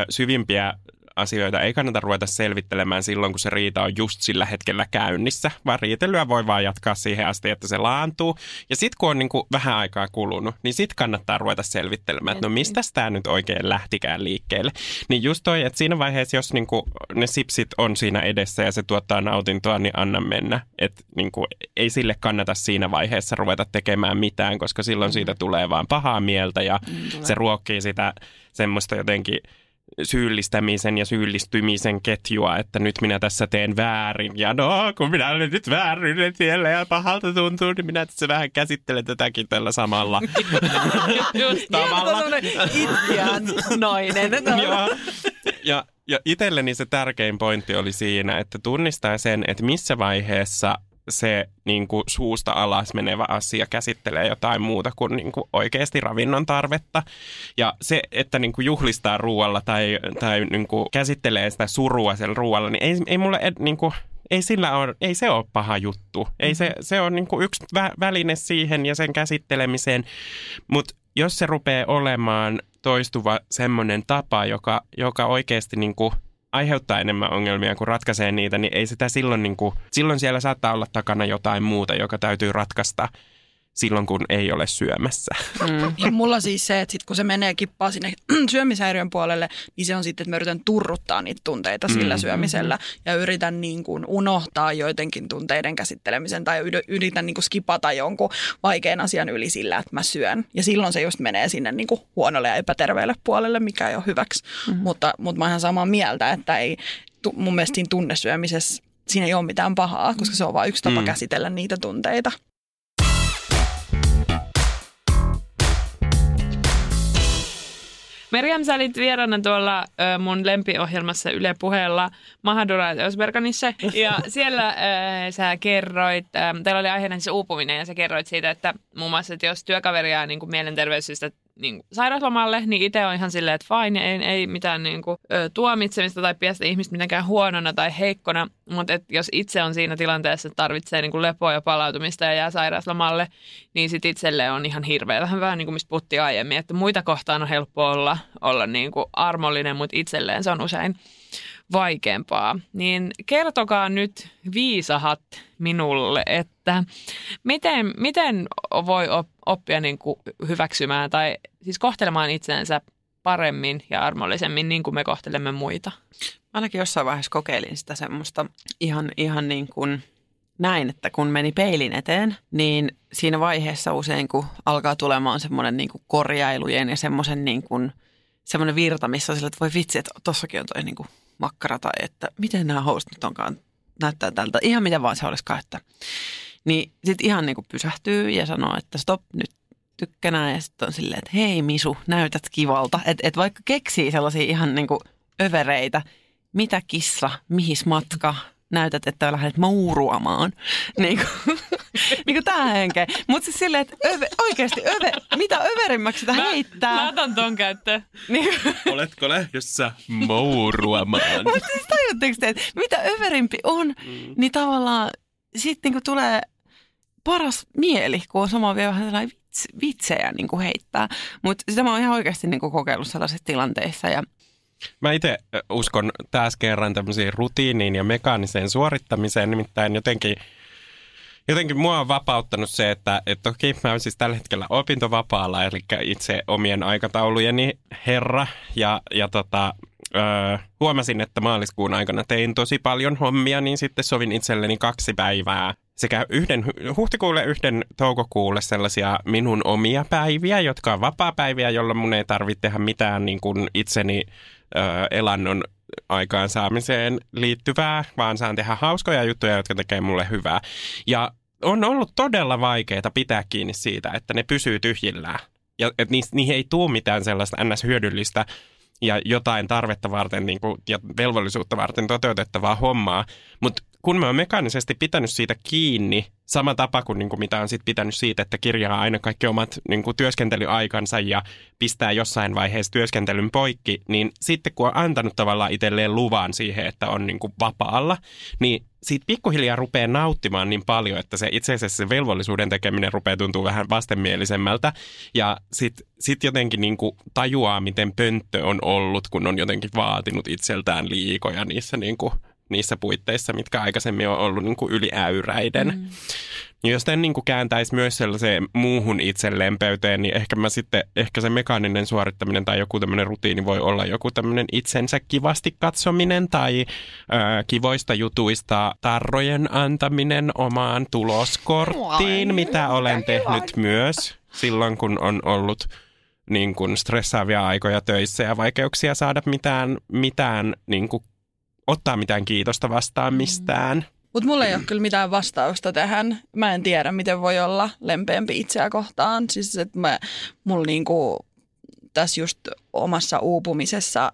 syvimpiä asioita ei kannata ruveta selvittelemään silloin, kun se riita on just sillä hetkellä käynnissä, vaan riitelyä voi vaan jatkaa siihen asti, että se laantuu. Ja sitten kun on niin kuin vähän aikaa kulunut, niin sitten kannattaa ruveta selvittelemään, että no mistä tämä nyt oikein lähtikään liikkeelle. Niin just toi, että siinä vaiheessa, jos niin kuin ne sipsit on siinä edessä ja se tuottaa nautintoa, niin anna mennä. Että niin kuin, ei sille kannata siinä vaiheessa ruveta tekemään mitään, koska silloin mm. siitä tulee vaan pahaa mieltä ja mm, se ruokkii sitä semmoista jotenkin – syyllistämisen ja syyllistymisen ketjua, että nyt minä tässä teen väärin. Ja no, kun minä olen nyt väärin siellä ja pahalta tuntuu, niin minä tässä vähän käsittelen tätäkin tällä samalla
Just tavalla. Itkiään nainen.
ja, ja, ja itselleni se tärkein pointti oli siinä, että tunnistaa sen, että missä vaiheessa se niin kuin suusta alas menevä asia käsittelee jotain muuta kuin, niin kuin oikeasti ravinnon tarvetta. Ja se, että niin kuin juhlistaa ruoalla tai, tai niin kuin käsittelee sitä surua siellä ruoalla, niin ei, ei mulle niin kuin, ei, sillä ole, ei se ole paha juttu. Ei se, se on niin yksi vä- väline siihen ja sen käsittelemiseen. Mutta jos se rupeaa olemaan toistuva semmoinen tapa, joka, joka oikeasti niin kuin aiheuttaa enemmän ongelmia kuin ratkaisee niitä, niin ei sitä silloin, niin kuin, silloin siellä saattaa olla takana jotain muuta, joka täytyy ratkaista silloin, kun ei ole syömässä.
Mm. Ja mulla siis se, että sit kun se menee kippaa sinne syömishäiriön puolelle, niin se on sitten, että mä yritän turruttaa niitä tunteita mm. sillä syömisellä ja yritän niin kuin unohtaa joidenkin tunteiden käsittelemisen tai yritän niin kuin skipata jonkun vaikean asian yli sillä, että mä syön. Ja silloin se just menee sinne niin kuin huonolle ja epäterveelle puolelle, mikä ei ole hyväksi. Mm. Mutta, mutta mä oon ihan samaa mieltä, että ei, mun mielestä siinä tunnesyömisessä siinä ei ole mitään pahaa, koska se on vain yksi tapa mm. käsitellä niitä tunteita.
Merjam, sä olit vieraana tuolla ö, mun lempiohjelmassa Yle Puheella Mahadura Ösberganissa. Ja siellä ö, sä kerroit, ö, teillä oli aiheena siis uupuminen ja sä kerroit siitä, että muun muassa, että jos työkaveri jää niin mielenterveyssyistä niin kuin sairauslomalle, niin itse on ihan silleen, että fine, ei, ei mitään niin kuin, tuomitsemista tai piästä ihmistä mitenkään huonona tai heikkona, mutta et jos itse on siinä tilanteessa, että tarvitsee niin kuin lepoa ja palautumista ja jää sairauslomalle, niin sitten itselle on ihan hirveä. Vähän vähän niin kuin mistä puhuttiin aiemmin, että muita kohtaan on helppo olla, olla niin kuin armollinen, mutta itselleen se on usein vaikeampaa. Niin kertokaa nyt viisahat minulle, että miten, miten voi oppia niin kuin hyväksymään tai siis kohtelemaan itseensä paremmin ja armollisemmin niin kuin me kohtelemme muita.
Ainakin jossain vaiheessa kokeilin sitä semmoista ihan, ihan niin kuin näin, että kun meni peilin eteen, niin siinä vaiheessa usein kun alkaa tulemaan semmoinen niin kuin korjailujen ja semmoisen niin kuin, semmoinen virta, missä on sillä, että voi vitsi, että tossakin on toi niin kuin makkara tai että miten nämä housut nyt onkaan näyttää tältä. Ihan mitä vaan se olisikaan, että niin sitten ihan niin kuin pysähtyy ja sanoo, että stop, nyt tykkänään ja sitten on silleen, että hei Misu, näytät kivalta. Että et vaikka keksii sellaisia ihan niin kuin övereitä, mitä kissa, mihin matka, näytät, että lähdet mouruamaan. Niin kuin, niin kuin tämä henke. Mutta siis silleen, että öve, oikeasti öve, mitä överimmäksi sitä mä, heittää.
Mä otan ton käyttöön.
Niin. Oletko lähdössä mouruamaan?
Mutta siis tajutteko te, että mitä överimpi on, mm. niin tavallaan sitten niin tulee paras mieli, kun on sama vielä vähän sellainen vits, vitsejä niin kuin heittää. Mutta sitä mä oon ihan oikeasti niin kuin kokeillut sellaisissa tilanteissa ja
Mä itse uskon taas kerran tämmöisiin rutiiniin ja mekaaniseen suorittamiseen, nimittäin jotenkin jotenkin mua on vapauttanut se, että, että toki mä oon siis tällä hetkellä opintovapaalla, eli itse omien aikataulujeni herra, ja, ja tota, öö, huomasin, että maaliskuun aikana tein tosi paljon hommia, niin sitten sovin itselleni kaksi päivää sekä yhden huhtikuulle yhden toukokuulle sellaisia minun omia päiviä, jotka on vapaa-päiviä, jolloin mun ei tarvitse tehdä mitään niin kuin itseni ö, elannon aikaansaamiseen liittyvää, vaan saan tehdä hauskoja juttuja, jotka tekee mulle hyvää. Ja on ollut todella vaikeaa pitää kiinni siitä, että ne pysyy tyhjillään. Ja että niihin ei tule mitään sellaista ns-hyödyllistä ja jotain tarvetta varten niin kuin, ja velvollisuutta varten toteutettavaa hommaa. Mutta kun mä oon mekaanisesti pitänyt siitä kiinni, sama tapa kuin, niin kuin mitä on sit pitänyt siitä, että kirjaa aina kaikki omat niin kuin työskentelyaikansa ja pistää jossain vaiheessa työskentelyn poikki, niin sitten kun on antanut tavallaan itselleen luvan siihen, että on niin kuin vapaalla, niin siitä pikkuhiljaa rupeaa nauttimaan niin paljon, että se itse asiassa se velvollisuuden tekeminen rupeaa tuntua vähän vastenmielisemmältä. Ja sitten sit jotenkin niin kuin tajuaa, miten pönttö on ollut, kun on jotenkin vaatinut itseltään liikoja niissä niin kuin niissä puitteissa, mitkä aikaisemmin on ollut niin kuin yliäyräiden. Mm. Jos tämän niin kuin kääntäisi myös sellaiseen muuhun itselempeyteen, niin ehkä mä sitten, ehkä se mekaaninen suorittaminen tai joku tämmöinen rutiini voi olla joku tämmöinen itsensä kivasti katsominen tai ö, kivoista jutuista tarrojen antaminen omaan tuloskorttiin, Moi, mitä olen tehnyt kiva. myös silloin, kun on ollut niin kuin stressaavia aikoja töissä ja vaikeuksia saada mitään, mitään niin kuin ottaa mitään kiitosta vastaan mm. mistään.
Mutta mulla ei ole kyllä mitään vastausta tähän. Mä en tiedä, miten voi olla lempeämpi itseä kohtaan. Siis, että mä, mulla niinku, tässä just omassa uupumisessa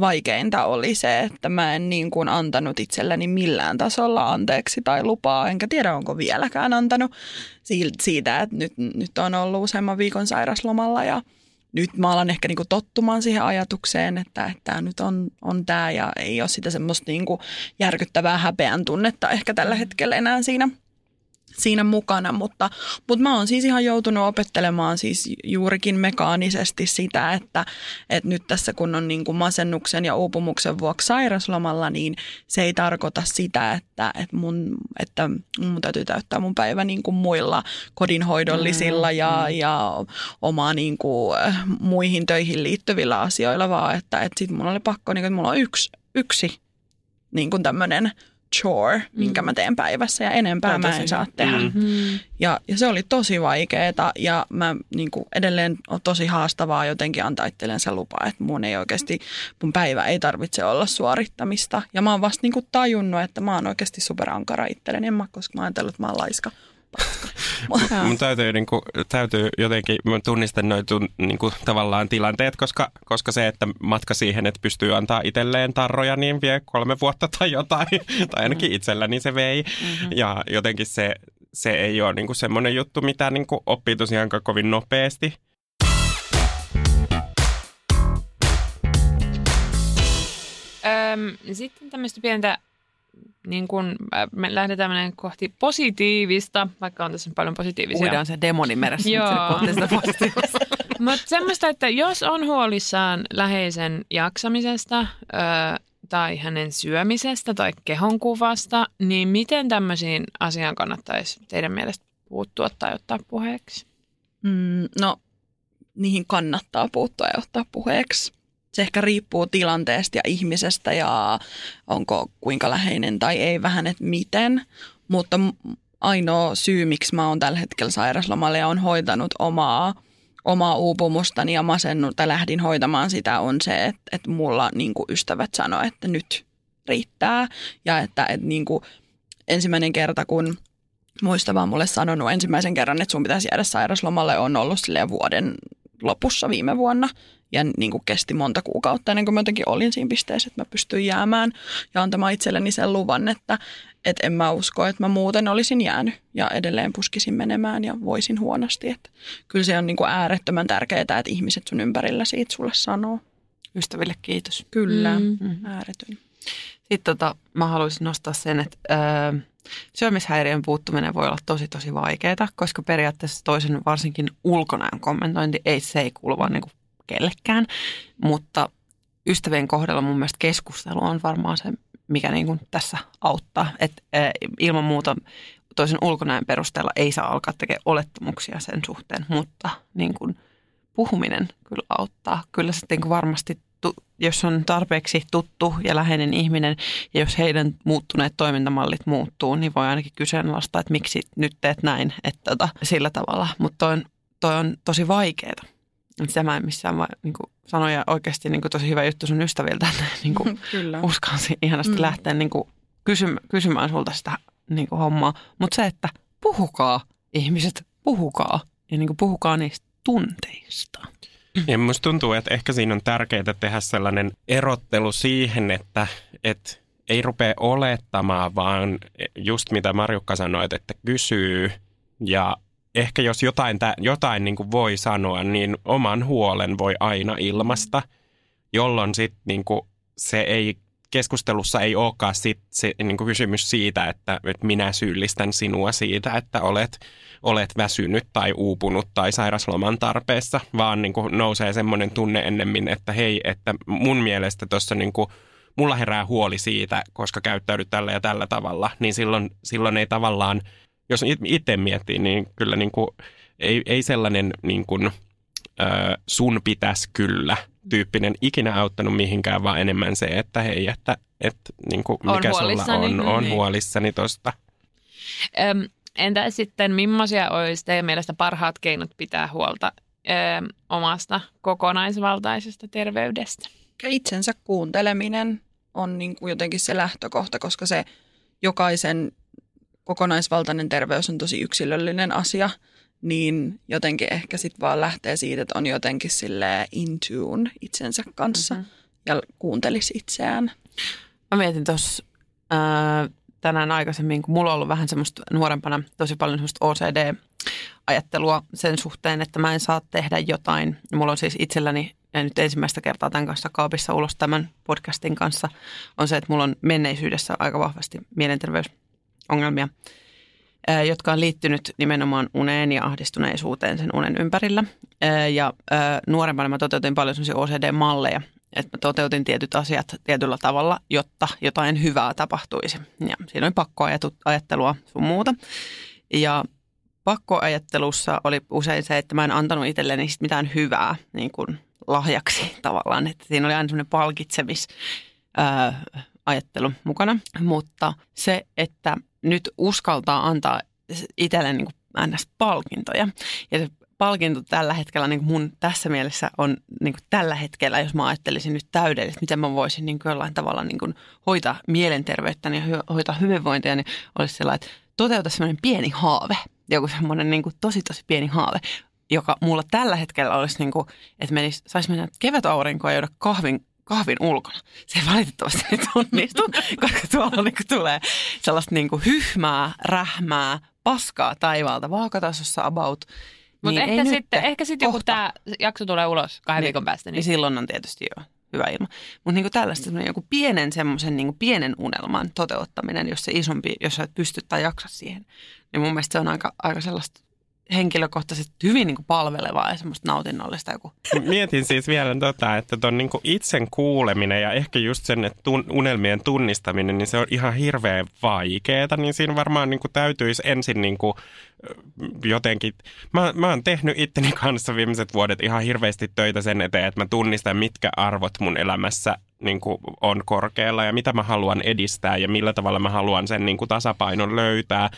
vaikeinta oli se, että mä en niin kuin antanut itselleni millään tasolla anteeksi tai lupaa, enkä tiedä onko vieläkään antanut siitä, että nyt, nyt on ollut useamman viikon sairaslomalla ja – nyt mä alan ehkä niinku tottumaan siihen ajatukseen, että, että tämä nyt on, on tämä ja ei ole sitä semmoista niinku järkyttävää häpeän tunnetta ehkä tällä hetkellä enää siinä – siinä mukana, mutta, mutta mä oon siis ihan joutunut opettelemaan siis juurikin mekaanisesti sitä, että, että nyt tässä kun on niin kuin masennuksen ja uupumuksen vuoksi sairaslomalla, niin se ei tarkoita sitä, että, että, mun, että mun täytyy täyttää mun päivä niin kuin muilla kodinhoidollisilla mm, ja, mm. ja oma niin kuin, muihin töihin liittyvillä asioilla, vaan että, että sit mun oli pakko, niin kuin, että mulla on yksi, yksi niin kuin tämmöinen – chore, mm. minkä mä teen päivässä ja enempää mä en saa tehdä. Mm. Ja, ja se oli tosi vaikeaa ja mä niin kuin edelleen on tosi haastavaa jotenkin antaa itselleen se lupa, että mun ei oikeasti, mun päivä ei tarvitse olla suorittamista. Ja mä oon vasta niin kuin tajunnut, että mä oon oikeasti superankara itselleni, en mä, koska mä ajatellut, että mä oon laiska.
Mun täytyy, niin kuin, täytyy jotenkin, mä tunnistan noin niin kuin, tavallaan tilanteet, koska, koska se, että matka siihen, että pystyy antaa itselleen tarroja, niin vie kolme vuotta tai jotain, tai ainakin mm. itselläni se vei. Mm-hmm. Ja jotenkin se, se ei ole niin kuin semmoinen juttu, mitä niin kuin oppii tosiaan kovin nopeasti.
Öm, sitten tämmöistä pientä niin kun me lähdetään kohti positiivista, vaikka on tässä paljon positiivisia.
Uidaan se demoni meressä.
Mutta semmoista, että jos on huolissaan läheisen jaksamisesta ö, tai hänen syömisestä tai kehonkuvasta, niin miten tämmöisiin asiaan kannattaisi teidän mielestä puuttua tai ottaa puheeksi?
Mm, no, niihin kannattaa puuttua ja ottaa puheeksi se ehkä riippuu tilanteesta ja ihmisestä ja onko kuinka läheinen tai ei vähän, että miten. Mutta ainoa syy, miksi mä oon tällä hetkellä sairaslomalla ja on hoitanut omaa, omaa uupumustani ja masennut tai lähdin hoitamaan sitä on se, että, että mulla niin ystävät sanoo, että nyt riittää. Ja että, että niin kuin ensimmäinen kerta, kun muista vaan mulle sanonut ensimmäisen kerran, että sun pitäisi jäädä sairaslomalle, on ollut vuoden lopussa viime vuonna ja niin kuin kesti monta kuukautta ennen kuin mä jotenkin olin siinä pisteessä, että mä pystyin jäämään ja antamaan itselleni sen luvan, että, että en mä usko, että mä muuten olisin jäänyt ja edelleen puskisin menemään ja voisin huonosti. Että kyllä se on niin kuin äärettömän tärkeää, että ihmiset sun ympärillä siitä sulle sanoo.
Ystäville kiitos.
Kyllä, mm. ääretön.
Sitten tota, mä haluaisin nostaa sen, että öö, syömishäiriön puuttuminen voi olla tosi tosi vaikeaa, koska periaatteessa toisen varsinkin ulkonäön kommentointi ei se ei kuulu vaan niin kuin kellekään, mutta ystävien kohdalla mun mielestä keskustelu on varmaan se, mikä niin kuin tässä auttaa. Et, ilman muuta toisen ulkonäön perusteella ei saa alkaa tekemään olettamuksia sen suhteen, mutta niin kuin puhuminen kyllä auttaa. Kyllä sitten niin varmasti tu- jos on tarpeeksi tuttu ja läheinen ihminen, ja jos heidän muuttuneet toimintamallit muuttuu, niin voi ainakin kyseenalaistaa, että miksi nyt teet näin, että tota, sillä tavalla. Mutta toi on, toi on tosi vaikeaa. Sitä mä en missään vai, niin kuin sanoin, ja oikeasti niin kuin tosi hyvä juttu sun ystäviltä, että niin kuin
Kyllä.
uskalsi ihanasti mm. lähteä niin kuin kysymään, kysymään sulta sitä niin kuin hommaa. Mutta se, että puhukaa ihmiset, puhukaa. Ja niin kuin puhukaa niistä tunteista.
Ja musta tuntuu, että ehkä siinä on tärkeää tehdä sellainen erottelu siihen, että, että ei rupea olettamaan, vaan just mitä Marjukka sanoi, että kysyy ja ehkä jos jotain, jotain niin kuin voi sanoa, niin oman huolen voi aina ilmasta, jolloin sitten niin se ei keskustelussa ei olekaan sit se niin kuin kysymys siitä, että, että minä syyllistän sinua siitä, että olet, olet väsynyt tai uupunut tai sairasloman tarpeessa, vaan niin kuin nousee semmoinen tunne ennemmin, että hei, että mun mielestä tuossa niin kuin, mulla herää huoli siitä, koska käyttäydyt tällä ja tällä tavalla, niin silloin, silloin ei tavallaan, jos itse miettii, niin kyllä niin kuin, ei, ei sellainen niin kuin, sun pitäisi kyllä tyyppinen ikinä auttanut mihinkään, vaan enemmän se, että hei, että, että niin kuin mikä
On
sulla on, on
Niin.
huolissani tosta.
Öm, entä sitten, millaisia olisi teidän mielestä parhaat keinot pitää huolta öm, omasta kokonaisvaltaisesta terveydestä?
itsensä kuunteleminen on niin kuin jotenkin se lähtökohta, koska se jokaisen kokonaisvaltainen terveys on tosi yksilöllinen asia, niin jotenkin ehkä sitten vaan lähtee siitä, että on jotenkin sille in tune itsensä kanssa mm-hmm. ja kuuntelisi itseään.
Mä mietin tuossa tänään aikaisemmin, kun mulla on ollut vähän semmoista nuorempana tosi paljon semmoista OCD-ajattelua sen suhteen, että mä en saa tehdä jotain. Mulla on siis itselläni, ja nyt ensimmäistä kertaa tämän kanssa kaapissa ulos tämän podcastin kanssa, on se, että mulla on menneisyydessä aika vahvasti mielenterveysongelmia, ää, jotka on liittynyt nimenomaan uneen ja ahdistuneisuuteen sen unen ympärillä. Ää, Ja ää, nuorempana mä toteutin paljon semmoisia OCD-malleja, että mä toteutin tietyt asiat tietyllä tavalla, jotta jotain hyvää tapahtuisi. Ja siinä oli pakkoajattelua sun muuta. Ja pakkoajattelussa oli usein se, että mä en antanut itselleni mitään hyvää niin kuin lahjaksi tavallaan. Että siinä oli aina semmoinen palkitsemis ajattelu mukana. Mutta se, että nyt uskaltaa antaa itselle niin kuin NS-palkintoja. Ja se palkinto tällä hetkellä niin mun tässä mielessä on niin tällä hetkellä, jos mä ajattelisin nyt täydellisesti, miten mä voisin niin jollain tavalla niin kuin hoitaa mielenterveyttäni ja hy- hoitaa hyvinvointia, niin olisi sellainen, että toteuta semmoinen pieni haave, joku semmoinen niin tosi tosi pieni haave, joka mulla tällä hetkellä olisi, niin kuin, että saisi mennä kevätaurinkoa ja juoda kahvin kahvin ulkona. Se ei valitettavasti nyt onnistu, koska tuolla niin kuin tulee sellaista niin kuin hyhmää, rähmää, paskaa taivaalta vaakatasossa about.
Mutta
Niin,
ehkä,
ei
sitten, ehkä sitten joku tämä jakso tulee ulos kahden
Niin.
viikon päästä.
Niin
Niin.
silloin on tietysti jo hyvä ilma. Mutta niinku tällaista joku pienen semmoisen niinku pienen unelman toteuttaminen, jos se isompi, jos sä et pysty tai jaksa siihen, niin mun mielestä se on aika, aika sellaista henkilökohtaisesti hyvin niinku palvelevaa ja semmoista nautinnollista joku.
Mietin siis vielä tota, että ton niinku itsen kuuleminen ja ehkä just sen, että tun, unelmien tunnistaminen, niin se on ihan hirveän vaikeeta, niin siinä varmaan niinku täytyisi ensin niinku ö, jotenkin, mä, mä oon tehnyt itteni kanssa viimeiset vuodet ihan hirveästi töitä sen eteen, että mä tunnistan, mitkä arvot mun elämässä niin kuin on korkealla ja mitä mä haluan edistää ja millä tavalla mä haluan sen niin kuin tasapainon löytää.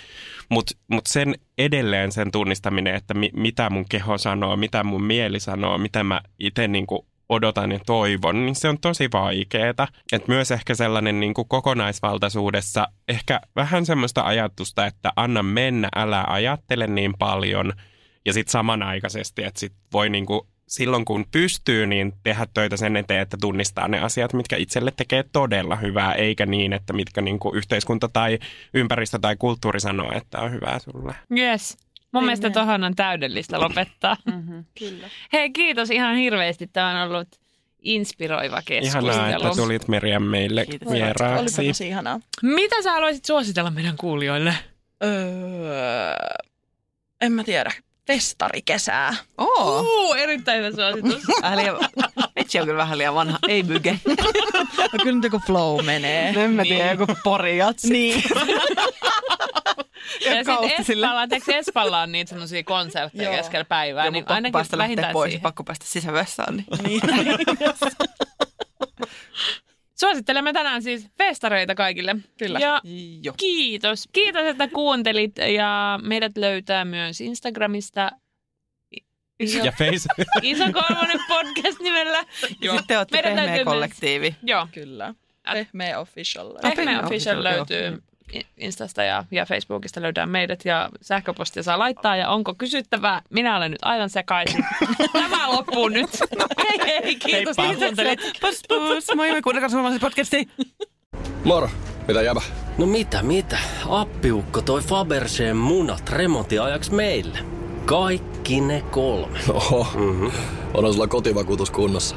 Mutta mut sen edelleen sen tunnistaminen, että mi, mitä mun keho sanoo, mitä mun mieli sanoo, mitä mä itse niin odotan ja toivon, niin se on tosi vaikeeta. Et myös ehkä sellainen niin kuin kokonaisvaltaisuudessa ehkä vähän semmoista ajatusta, että anna mennä, älä ajattele niin paljon. Ja sitten samanaikaisesti, että sit voi niin kuin silloin kun pystyy, niin tehdä töitä sen eteen, että tunnistaa ne asiat, mitkä itselle tekee todella hyvää, eikä niin, että mitkä niin kuin yhteiskunta tai ympäristö tai kulttuuri sanoo, että on hyvää sulle.
Yes. Mun mielestä tohon on täydellistä lopettaa.
Mm-hmm.
Kyllä.
Hei, kiitos ihan hirveästi. Tämä on ollut inspiroiva keskustelu.
Ihanaa, että tulit Meriam meille
Kiitos.
Olipa
vieraaksi.
tosi ihanaa.
Mitä sä haluaisit suositella meidän kuulijoille?
Öö, en mä tiedä. Festarikesää.
Oo,
Uh, erittäin hyvä suositus.
vähän liian, vitsi on kyllä vähän liian vanha, ei myge.
No kyllä nyt joku flow menee.
En mä tiedä, joku porijatsi.
Niin.
ja sitten
kausti sille.
Espalla, Espalla on niitä semmoisia konsertteja
Joo.
keskellä päivää,
Ja
niin
pakko
ainakin
päästä lähteä
vähintään
pois,
siihen.
pakko päästä sisävessaan. Niin.
niin.
Suosittelemme tänään siis festareita kaikille.
Kyllä.
Ja
Joo.
kiitos. Kiitos, että kuuntelit ja meidät löytää myös Instagramista Iso,
Ja face...
Iso Kolmonen podcast nimellä.
Ja sitten te olette
Meidän
pehmeä kollektiivi.
Joo.
Kyllä. Pehmeä official.
Pehmeä Official
Official,
löytyy Instasta ja, ja Facebookista löydään meidät ja sähköpostia saa laittaa. Ja onko kysyttävää? Minä olen nyt aivan sekaisin. Tämä loppuu nyt. Hei hei, kiitos kun kuuntelit.
Pus pus, moi moi kuunnelkaa suomalaisen podcastiin.
Moro, mitä jäbä?
No mitä, mitä? Appiukko toi Faberseen munat remontiajaksi meille. Kaikki ne kolme.
Oho, mm-hmm. onhan sulla kotivakuutus kunnossa.